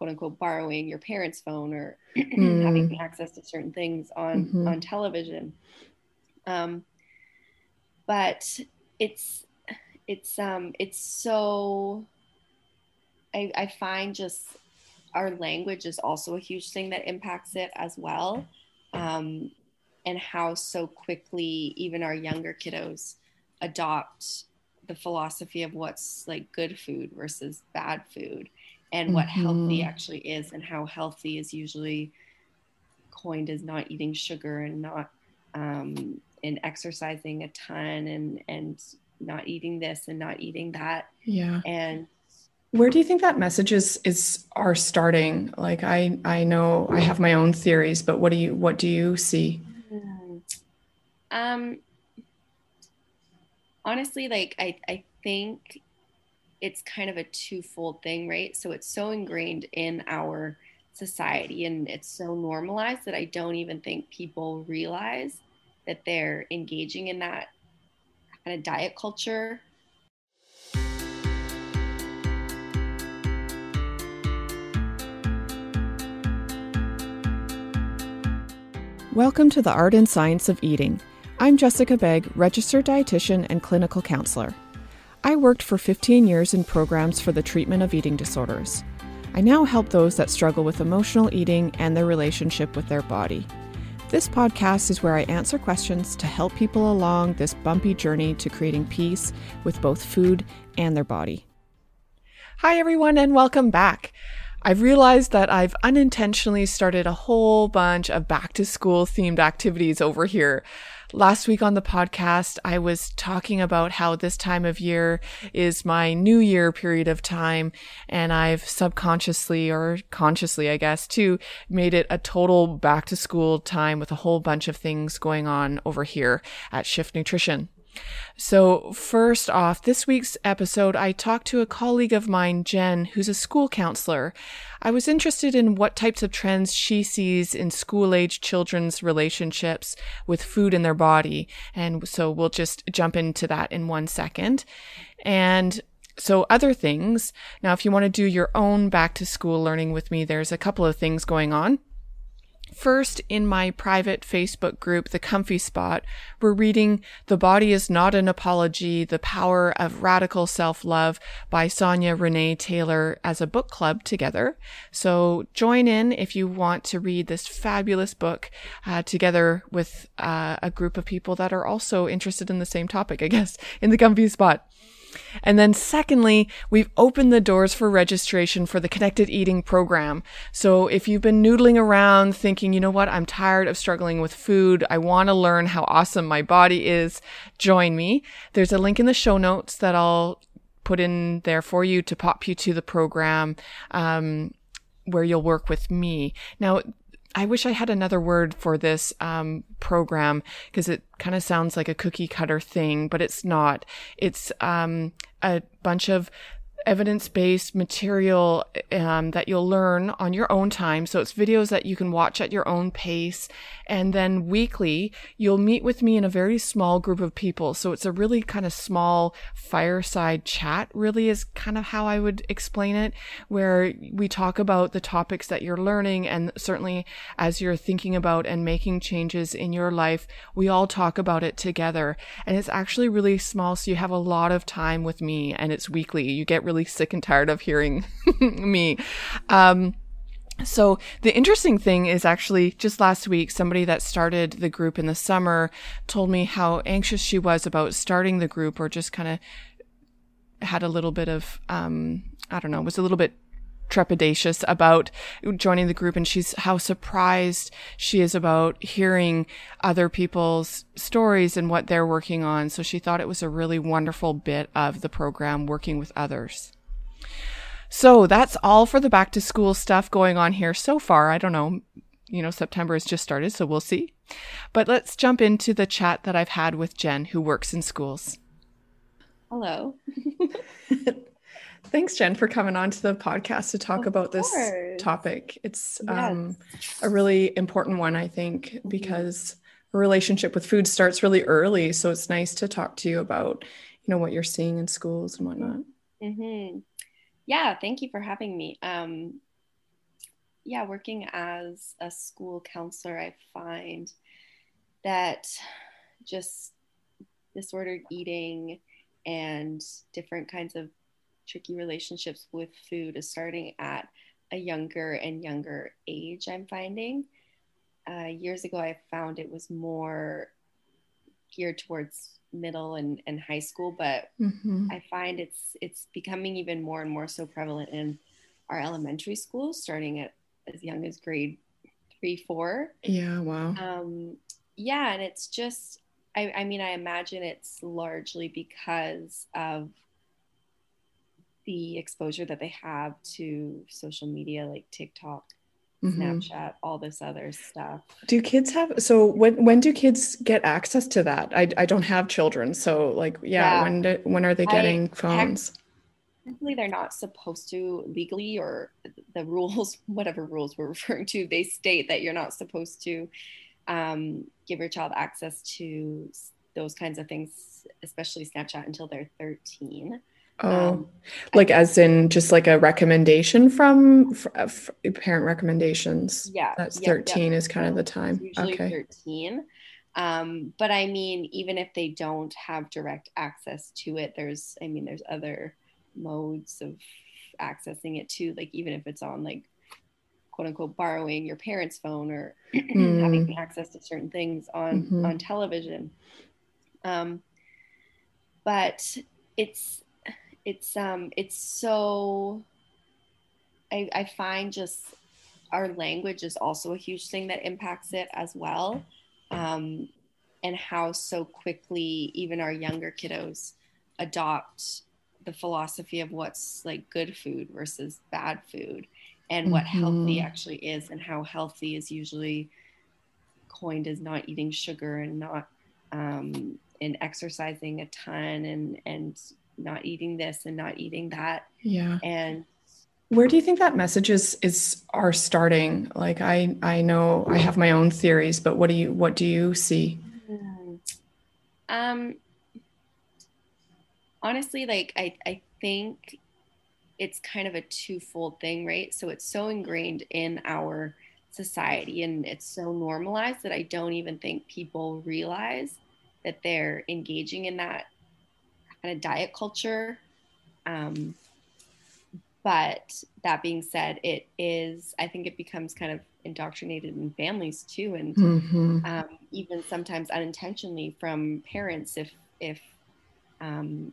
quote unquote borrowing your parents' phone or mm. having access to certain things on mm-hmm. on television. Um, but it's it's um it's so I, I find just our language is also a huge thing that impacts it as well um, and how so quickly even our younger kiddos adopt the philosophy of what's like good food versus bad food and mm-hmm. what healthy actually is and how healthy is usually coined as not eating sugar and not um, and exercising a ton and and not eating this and not eating that yeah and where do you think that message is is are starting like i i know i have my own theories but what do you what do you see hmm. um honestly like i i think it's kind of a twofold thing right so it's so ingrained in our society and it's so normalized that i don't even think people realize that they're engaging in that kind of diet culture Welcome to the Art and Science of Eating. I'm Jessica Begg, registered dietitian and clinical counselor. I worked for 15 years in programs for the treatment of eating disorders. I now help those that struggle with emotional eating and their relationship with their body. This podcast is where I answer questions to help people along this bumpy journey to creating peace with both food and their body. Hi, everyone, and welcome back. I've realized that I've unintentionally started a whole bunch of back to school themed activities over here. Last week on the podcast, I was talking about how this time of year is my new year period of time. And I've subconsciously or consciously, I guess, too, made it a total back to school time with a whole bunch of things going on over here at Shift Nutrition. So, first off, this week's episode, I talked to a colleague of mine, Jen, who's a school counselor. I was interested in what types of trends she sees in school age children's relationships with food in their body. And so we'll just jump into that in one second. And so other things. Now, if you want to do your own back to school learning with me, there's a couple of things going on. First, in my private Facebook group, The Comfy Spot, we're reading The Body is Not an Apology, The Power of Radical Self-Love by Sonya Renee Taylor as a book club together. So join in if you want to read this fabulous book uh, together with uh, a group of people that are also interested in the same topic, I guess, in The Comfy Spot. And then secondly, we've opened the doors for registration for the connected eating program. So if you've been noodling around thinking, you know what, I'm tired of struggling with food. I want to learn how awesome my body is. Join me. There's a link in the show notes that I'll put in there for you to pop you to the program. Um, where you'll work with me. Now, I wish I had another word for this um, program because it kind of sounds like a cookie cutter thing, but it's not. It's um, a bunch of evidence based material um, that you'll learn on your own time. So it's videos that you can watch at your own pace. And then weekly, you'll meet with me in a very small group of people. So it's a really kind of small fireside chat, really, is kind of how I would explain it, where we talk about the topics that you're learning. And certainly as you're thinking about and making changes in your life, we all talk about it together. And it's actually really small. So you have a lot of time with me and it's weekly. You get really sick and tired of hearing me. Um, so the interesting thing is actually just last week, somebody that started the group in the summer told me how anxious she was about starting the group or just kind of had a little bit of, um, I don't know, was a little bit trepidatious about joining the group and she's how surprised she is about hearing other people's stories and what they're working on. So she thought it was a really wonderful bit of the program working with others. So that's all for the back to school stuff going on here so far. I don't know. You know, September has just started, so we'll see. But let's jump into the chat that I've had with Jen, who works in schools. Hello. Thanks, Jen, for coming on to the podcast to talk of about course. this topic. It's yes. um, a really important one, I think, mm-hmm. because a relationship with food starts really early. So it's nice to talk to you about, you know, what you're seeing in schools and whatnot. Mm-hmm. Yeah, thank you for having me. Um, yeah, working as a school counselor, I find that just disordered eating and different kinds of tricky relationships with food is starting at a younger and younger age, I'm finding. Uh, years ago, I found it was more geared towards middle and, and high school, but mm-hmm. I find it's it's becoming even more and more so prevalent in our elementary schools, starting at as young as grade three, four. Yeah, wow. Um, yeah, and it's just I, I mean, I imagine it's largely because of the exposure that they have to social media like TikTok, mm-hmm. Snapchat, all this other stuff. Do kids have so when when do kids get access to that? I, I don't have children, so like yeah, yeah. when do, when are they getting I, phones? Technically, they're not supposed to legally, or the rules, whatever rules we're referring to, they state that you're not supposed to um, give your child access to those kinds of things, especially Snapchat, until they're 13. Oh, um, like as in just like a recommendation from f- parent recommendations. Yeah, that's thirteen is kind of the time. usually okay. thirteen. Um, but I mean, even if they don't have direct access to it, there's, I mean, there's other modes of accessing it too. Like even if it's on like quote unquote borrowing your parents' phone or mm. having access to certain things on mm-hmm. on television. Um, but it's it's um it's so I, I find just our language is also a huge thing that impacts it as well um, and how so quickly even our younger kiddos adopt the philosophy of what's like good food versus bad food and mm-hmm. what healthy mm-hmm. actually is and how healthy is usually coined as not eating sugar and not um, and exercising a ton and and not eating this and not eating that. Yeah. And where do you think that message is is are starting? Like I I know I have my own theories, but what do you what do you see? Hmm. Um honestly like I I think it's kind of a twofold thing, right? So it's so ingrained in our society and it's so normalized that I don't even think people realize that they're engaging in that kind of diet culture. Um, but that being said, it is, I think it becomes kind of indoctrinated in families too. And mm-hmm. um, even sometimes unintentionally from parents, if, if um,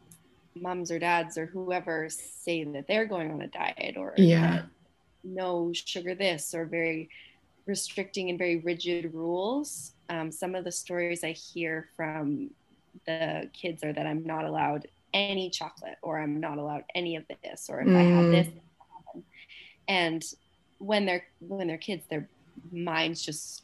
moms or dads or whoever say that they're going on a diet or yeah. no sugar this or very restricting and very rigid rules. Um, some of the stories I hear from the kids are that I'm not allowed any chocolate or I'm not allowed any of this or if mm. I have mm. this and when they're when they're kids their minds just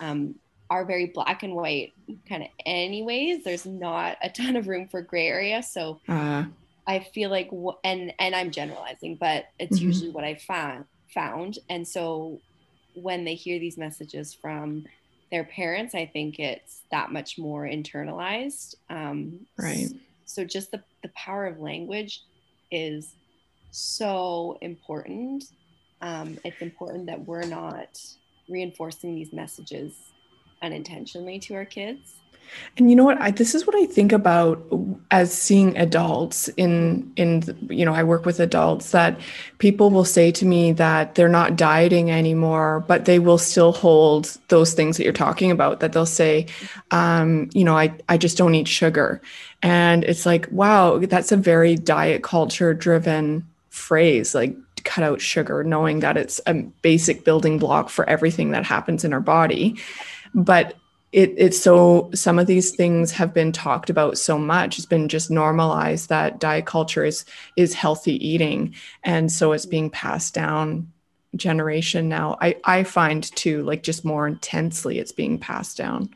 um, are very black and white kind of anyways there's not a ton of room for gray area so uh, I feel like and and I'm generalizing but it's mm-hmm. usually what I found found and so when they hear these messages from their parents, I think it's that much more internalized. Um, right. So just the, the power of language is so important. Um, it's important that we're not reinforcing these messages unintentionally to our kids. And you know what? I, this is what I think about as seeing adults in in you know I work with adults that people will say to me that they're not dieting anymore, but they will still hold those things that you're talking about. That they'll say, um, you know, I I just don't eat sugar, and it's like, wow, that's a very diet culture driven phrase. Like cut out sugar, knowing that it's a basic building block for everything that happens in our body. But it, it's so some of these things have been talked about so much. It's been just normalized that diet culture is is healthy eating and so it's being passed down generation now. I i find too like just more intensely it's being passed down.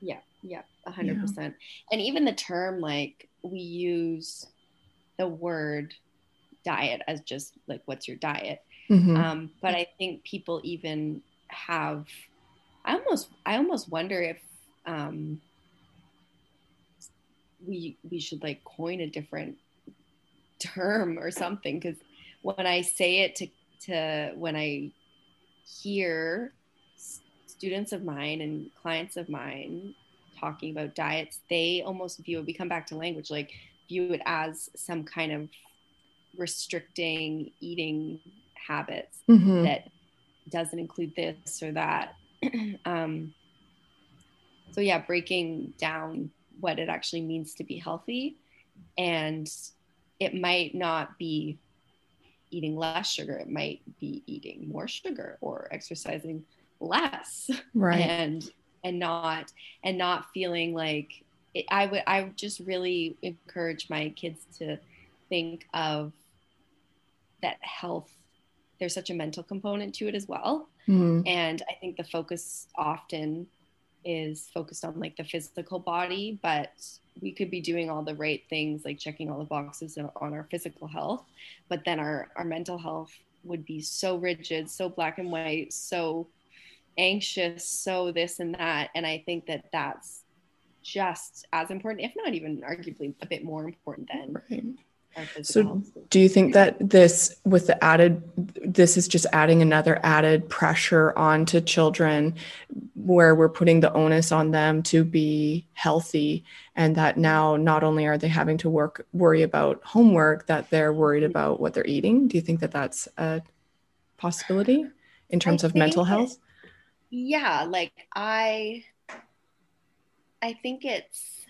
Yeah yeah 100% yeah. and even the term like we use the word diet as just like what's your diet? Mm-hmm. um, but i think people even have I almost I almost wonder if um, we we should like coin a different term or something because when I say it to to when I hear students of mine and clients of mine talking about diets, they almost view it, we come back to language, like view it as some kind of restricting eating habits mm-hmm. that doesn't include this or that. um, so, yeah, breaking down what it actually means to be healthy. And it might not be eating less sugar, it might be eating more sugar or exercising less. Right. And and not and not feeling like it, I would I would just really encourage my kids to think of that health there's such a mental component to it as well mm-hmm. and i think the focus often is focused on like the physical body but we could be doing all the right things like checking all the boxes on our physical health but then our our mental health would be so rigid so black and white so anxious so this and that and i think that that's just as important if not even arguably a bit more important than right. So, do you think that this, with the added, this is just adding another added pressure onto children where we're putting the onus on them to be healthy, and that now not only are they having to work, worry about homework, that they're worried mm-hmm. about what they're eating? Do you think that that's a possibility in terms I of mental health? yeah, like I, I think it's,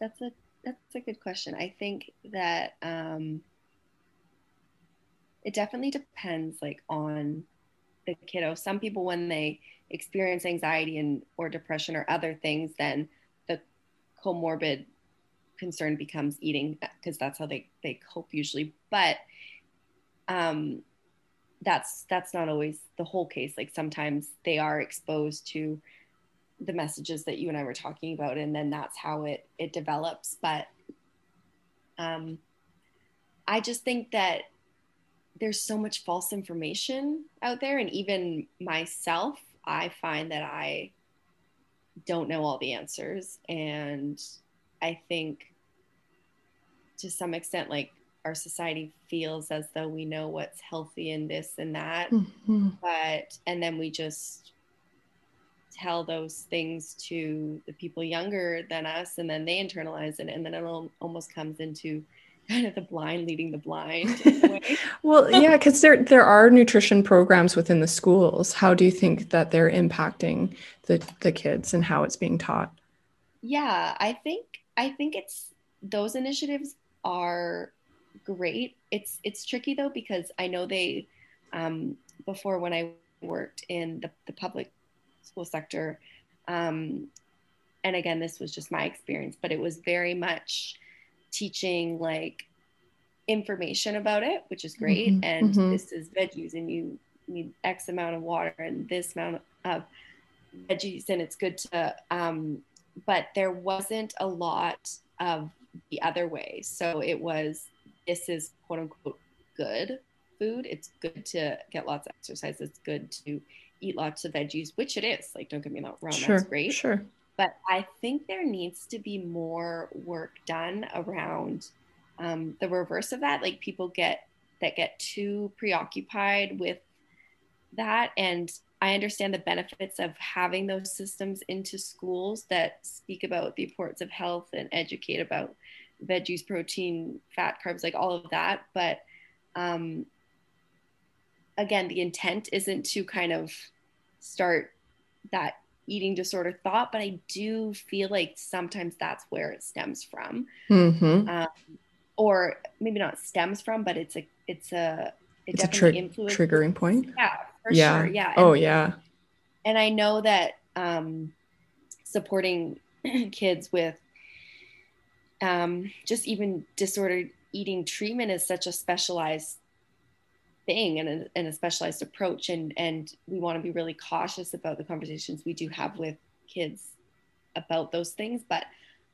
that's a that's a good question. I think that um, it definitely depends, like on the kiddo. Some people, when they experience anxiety and or depression or other things, then the comorbid concern becomes eating because that's how they they cope usually. But um, that's that's not always the whole case. Like sometimes they are exposed to the messages that you and I were talking about, and then that's how it it develops. But um, I just think that there's so much false information out there, and even myself, I find that I don't know all the answers, and I think to some extent, like our society feels as though we know what's healthy and this and that, mm-hmm. but and then we just tell those things to the people younger than us and then they internalize it and then it almost comes into kind of the blind leading the blind well yeah because there there are nutrition programs within the schools. How do you think that they're impacting the the kids and how it's being taught? Yeah i think i think it's those initiatives are great. It's it's tricky though because i know they um, before when i worked in the, the public school sector. Um, and again, this was just my experience, but it was very much teaching like information about it, which is great. Mm-hmm, and mm-hmm. this is veggies, and you need X amount of water and this amount of veggies, and it's good to. Um, but there wasn't a lot of the other way. So it was this is quote unquote good food. It's good to get lots of exercise. It's good to eat lots of veggies, which it is. Like, don't get me wrong, sure, that's great. Sure. But I think there needs to be more work done around um, the reverse of that. Like people get that get too preoccupied with that, and I understand the benefits of having those systems into schools that speak about the importance of health and educate about veggies, protein, fat, carbs, like all of that. But um, again, the intent isn't to kind of start that eating disorder thought, but I do feel like sometimes that's where it stems from, mm-hmm. um, or maybe not stems from, but it's a it's a it it's a tri- triggering point. Yeah, for yeah. sure. Yeah. Oh, and, oh yeah. And I know that um, supporting kids with um, just even disordered eating treatment is such a specialized thing and a, and a specialized approach and and we want to be really cautious about the conversations we do have with kids about those things but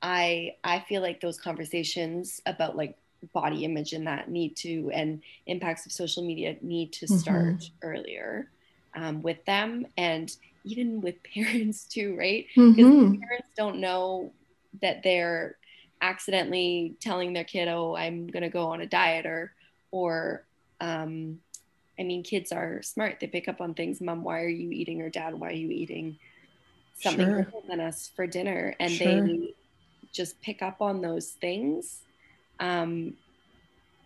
i i feel like those conversations about like body image and that need to and impacts of social media need to mm-hmm. start mm-hmm. earlier um, with them and even with parents too right because mm-hmm. parents don't know that they're accidentally telling their kid oh i'm going to go on a diet or or um, I mean, kids are smart. They pick up on things. Mom, why are you eating? Or dad, why are you eating something sure. different than us for dinner? And sure. they just pick up on those things. Um,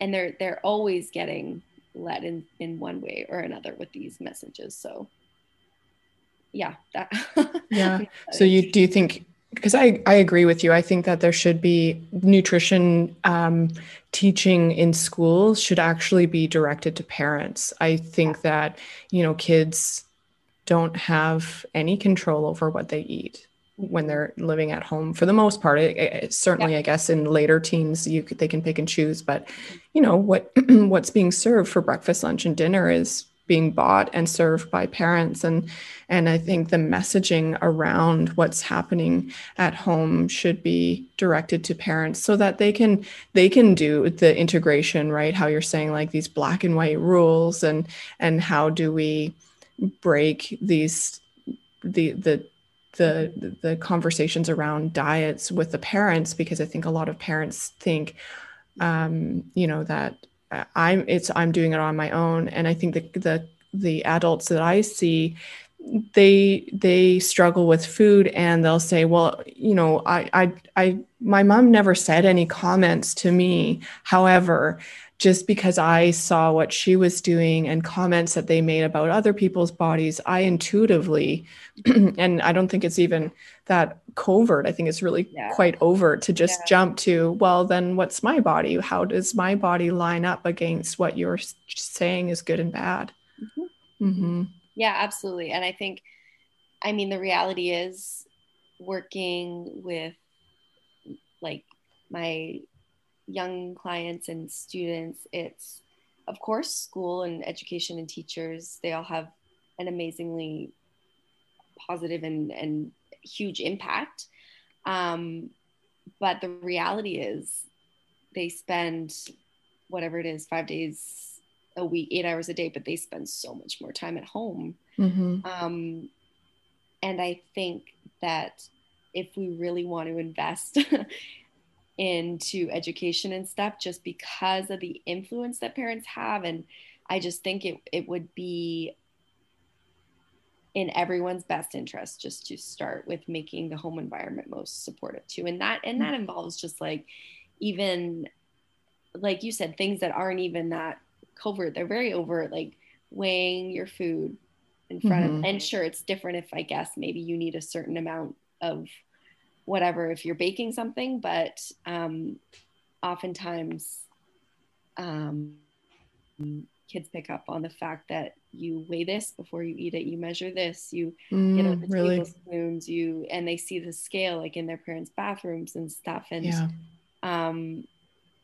and they're they're always getting led in in one way or another with these messages. So yeah, that yeah. So you do you think because I, I agree with you. I think that there should be nutrition um, teaching in schools should actually be directed to parents. I think that, you know, kids don't have any control over what they eat when they're living at home for the most part it, it, certainly yeah. i guess in later teens you they can pick and choose but you know what what's being served for breakfast lunch and dinner is being bought and served by parents. And and i think the messaging around what's happening at home should be directed to parents so that they can they can do the integration right? How you're saying like these black and white rules and and how do we break these the the the the conversations around diets with the parents? Because i think a lot of parents think um you know that I'm it's I'm doing it on my own, and I think the the the adults that I see they they struggle with food and they'll say well you know i i i my mom never said any comments to me. However just because i saw what she was doing and comments that they made about other people's bodies i intuitively and i don't think it's even that covert. I think it's really yeah. quite overt to just yeah. jump to, well, then what's my body? How does my body line up against what you're saying is good and bad? Mm-hmm. Mm-hmm. Yeah, absolutely. And I think, I mean, the reality is working with like my young clients and students, it's, of course, school and education and teachers, they all have an amazingly positive and, and huge impact. Um, but the reality is, they spend whatever it is, five days a week, eight hours a day, but they spend so much more time at home. Mm-hmm. Um, and I think that if we really want to invest into education and stuff, just because of the influence that parents have, and I just think it, it would be in everyone's best interest just to start with making the home environment most supportive too and that and that mm-hmm. involves just like even like you said things that aren't even that covert they're very overt like weighing your food in front mm-hmm. of and sure it's different if i guess maybe you need a certain amount of whatever if you're baking something but um oftentimes um kids pick up on the fact that you weigh this before you eat it you measure this you mm, the really? tablespoons you and they see the scale like in their parents bathrooms and stuff and yeah. um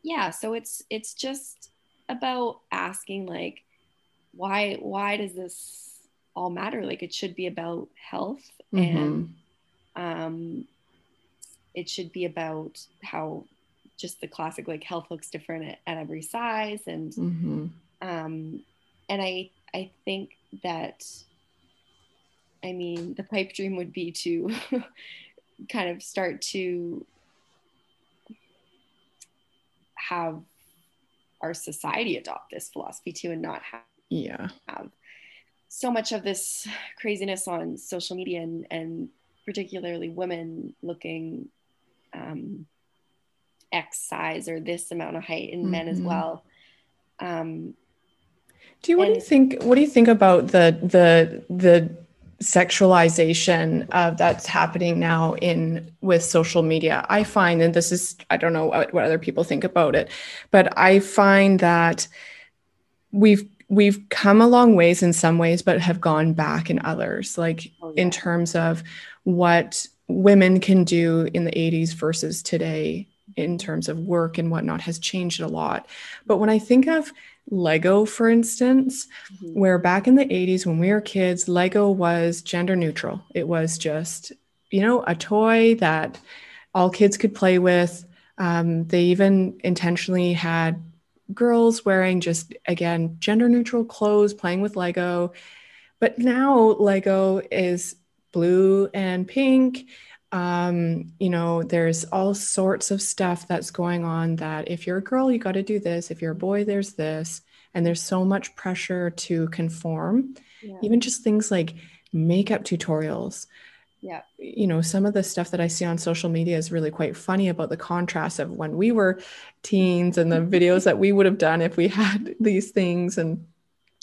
yeah so it's it's just about asking like why why does this all matter like it should be about health mm-hmm. and um it should be about how just the classic like health looks different at, at every size and mm-hmm. um and i I think that, I mean, the pipe dream would be to kind of start to have our society adopt this philosophy too and not have, yeah. have so much of this craziness on social media and, and particularly women looking um, X size or this amount of height in mm-hmm. men as mm-hmm. well. Um, do you what and, do you think what do you think about the the the sexualization of that's happening now in with social media i find and this is i don't know what, what other people think about it but i find that we've we've come a long ways in some ways but have gone back in others like oh, yeah. in terms of what women can do in the 80s versus today in terms of work and whatnot has changed a lot but when i think of Lego, for instance, mm-hmm. where back in the 80s when we were kids, Lego was gender neutral. It was just, you know, a toy that all kids could play with. Um, they even intentionally had girls wearing just, again, gender neutral clothes, playing with Lego. But now Lego is blue and pink um, you know, there's all sorts of stuff that's going on that if you're a girl, you got to do this. If you're a boy, there's this. and there's so much pressure to conform yeah. even just things like makeup tutorials yeah you know some of the stuff that i see on social media is really quite funny about the contrast of when we were teens and the videos that we would have done if we had these things and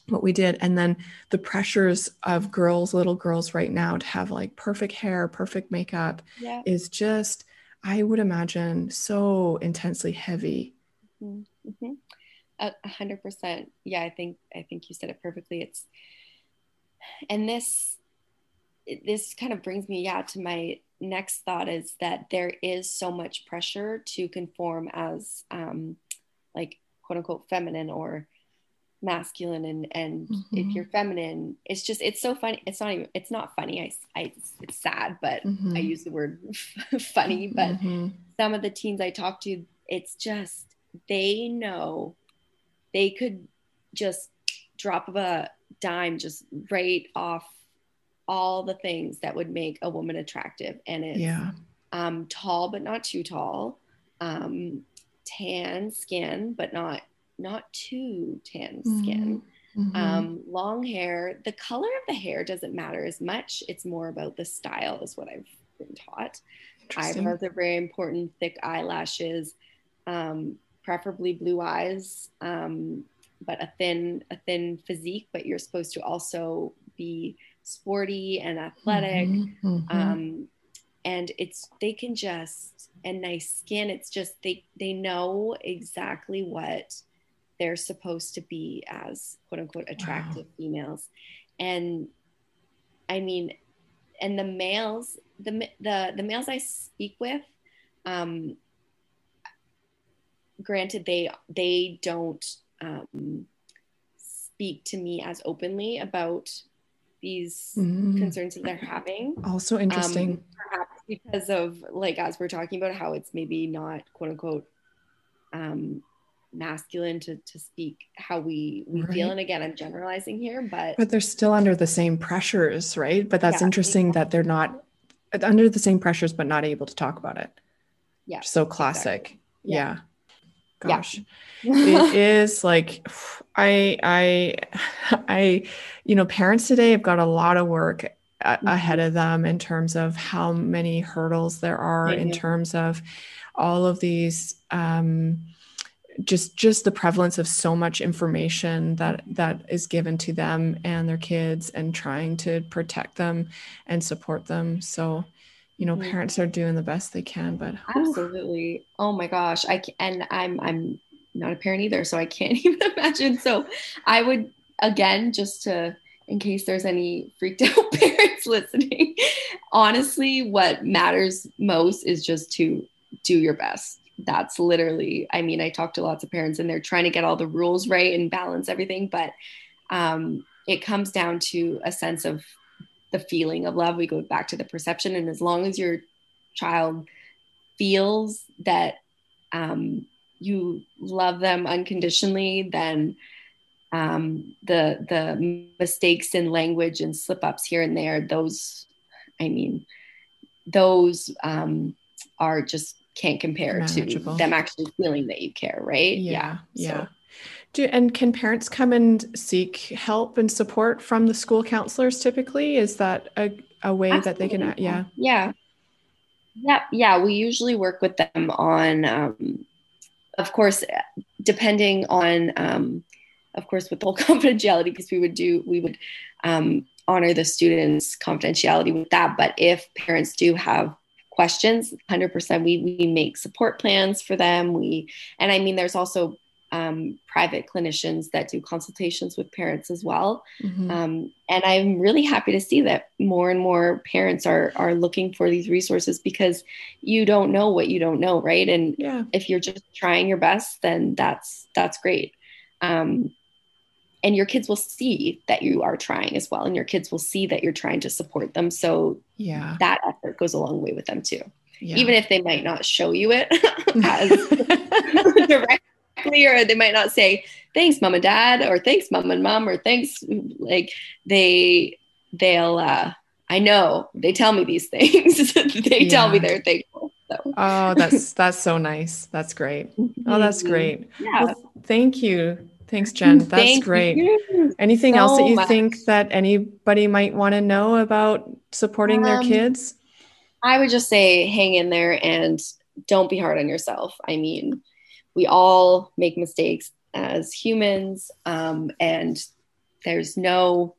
what we did and then the pressures of girls little girls right now to have like perfect hair perfect makeup yeah. is just i would imagine so intensely heavy mm-hmm. mm-hmm. a hundred percent yeah i think i think you said it perfectly it's and this this kind of brings me yeah to my next thought is that there is so much pressure to conform as um like quote unquote feminine or masculine and and mm-hmm. if you're feminine it's just it's so funny it's not even it's not funny i, I it's sad but mm-hmm. i use the word funny but mm-hmm. some of the teens i talk to it's just they know they could just drop of a dime just right off all the things that would make a woman attractive and it's yeah. um, tall but not too tall um, tan skin but not not too tan mm-hmm. skin. Mm-hmm. Um, long hair. The color of the hair doesn't matter as much. It's more about the style, is what I've been taught. Eyebrows are very important. Thick eyelashes, um, preferably blue eyes, um, but a thin a thin physique. But you're supposed to also be sporty and athletic. Mm-hmm. mm-hmm. Um, and it's they can just and nice skin. It's just they they know exactly what they're supposed to be as quote unquote attractive wow. females and i mean and the males the the the males i speak with um granted they they don't um speak to me as openly about these mm. concerns that they're having also interesting um, perhaps because of like as we're talking about how it's maybe not quote unquote um masculine to, to speak how we we right. feel and again i'm generalizing here but but they're still under the same pressures right but that's yeah, interesting exactly. that they're not under the same pressures but not able to talk about it yeah so classic exactly. yeah. yeah gosh yeah. it is like i i i you know parents today have got a lot of work mm-hmm. ahead of them in terms of how many hurdles there are in terms of all of these um just just the prevalence of so much information that that is given to them and their kids and trying to protect them and support them. So you know mm-hmm. parents are doing the best they can but absolutely. Oh my gosh. I can, and i'm i'm not a parent either so i can't even imagine. So i would again just to in case there's any freaked out parents listening honestly what matters most is just to do your best that's literally i mean i talk to lots of parents and they're trying to get all the rules right and balance everything but um, it comes down to a sense of the feeling of love. We go back to the perception and as long as your child feels that um, you love them unconditionally then um, the the mistakes in language and slip ups here and there those i mean those um, are just can't compare Manageable. to them actually feeling that you care, right? Yeah. Yeah. yeah. So. Do, and can parents come and seek help and support from the school counselors typically? Is that a, a way Absolutely. that they can, yeah. Yeah. Yeah. Yeah. We usually work with them on, um, of course, depending on, um, of course, with the whole confidentiality, because we would do, we would um, honor the students' confidentiality with that. But if parents do have questions 100% we, we make support plans for them we and i mean there's also um, private clinicians that do consultations with parents as well mm-hmm. um, and i'm really happy to see that more and more parents are are looking for these resources because you don't know what you don't know right and yeah. if you're just trying your best then that's that's great um, and your kids will see that you are trying as well and your kids will see that you're trying to support them so yeah that effort goes a long way with them too yeah. even if they might not show you it as directly or they might not say thanks mom and dad or thanks mom and mom or thanks like they they'll uh i know they tell me these things they yeah. tell me they're thankful so. oh that's that's so nice that's great oh that's mm-hmm. great yeah well, thank you Thanks, Jen. That's Thank great. Anything so else that you much. think that anybody might want to know about supporting um, their kids? I would just say hang in there and don't be hard on yourself. I mean, we all make mistakes as humans, um, and there's no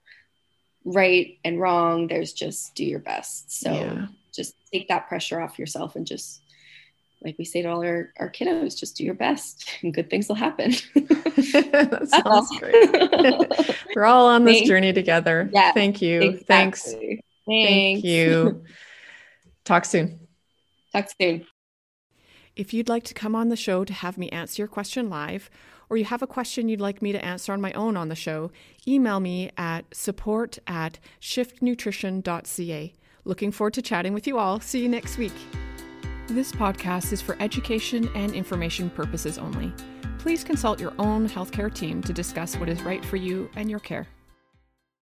right and wrong. There's just do your best. So yeah. just take that pressure off yourself and just like we say to all our, our kiddos, just do your best and good things will happen. that uh-huh. sounds great. We're all on this Thanks. journey together. Yeah, Thank you. Exactly. Thanks. Thanks. Thank you. Talk soon. Talk soon. If you'd like to come on the show to have me answer your question live, or you have a question you'd like me to answer on my own on the show, email me at support at shiftnutrition.ca. Looking forward to chatting with you all. See you next week. This podcast is for education and information purposes only. Please consult your own healthcare team to discuss what is right for you and your care.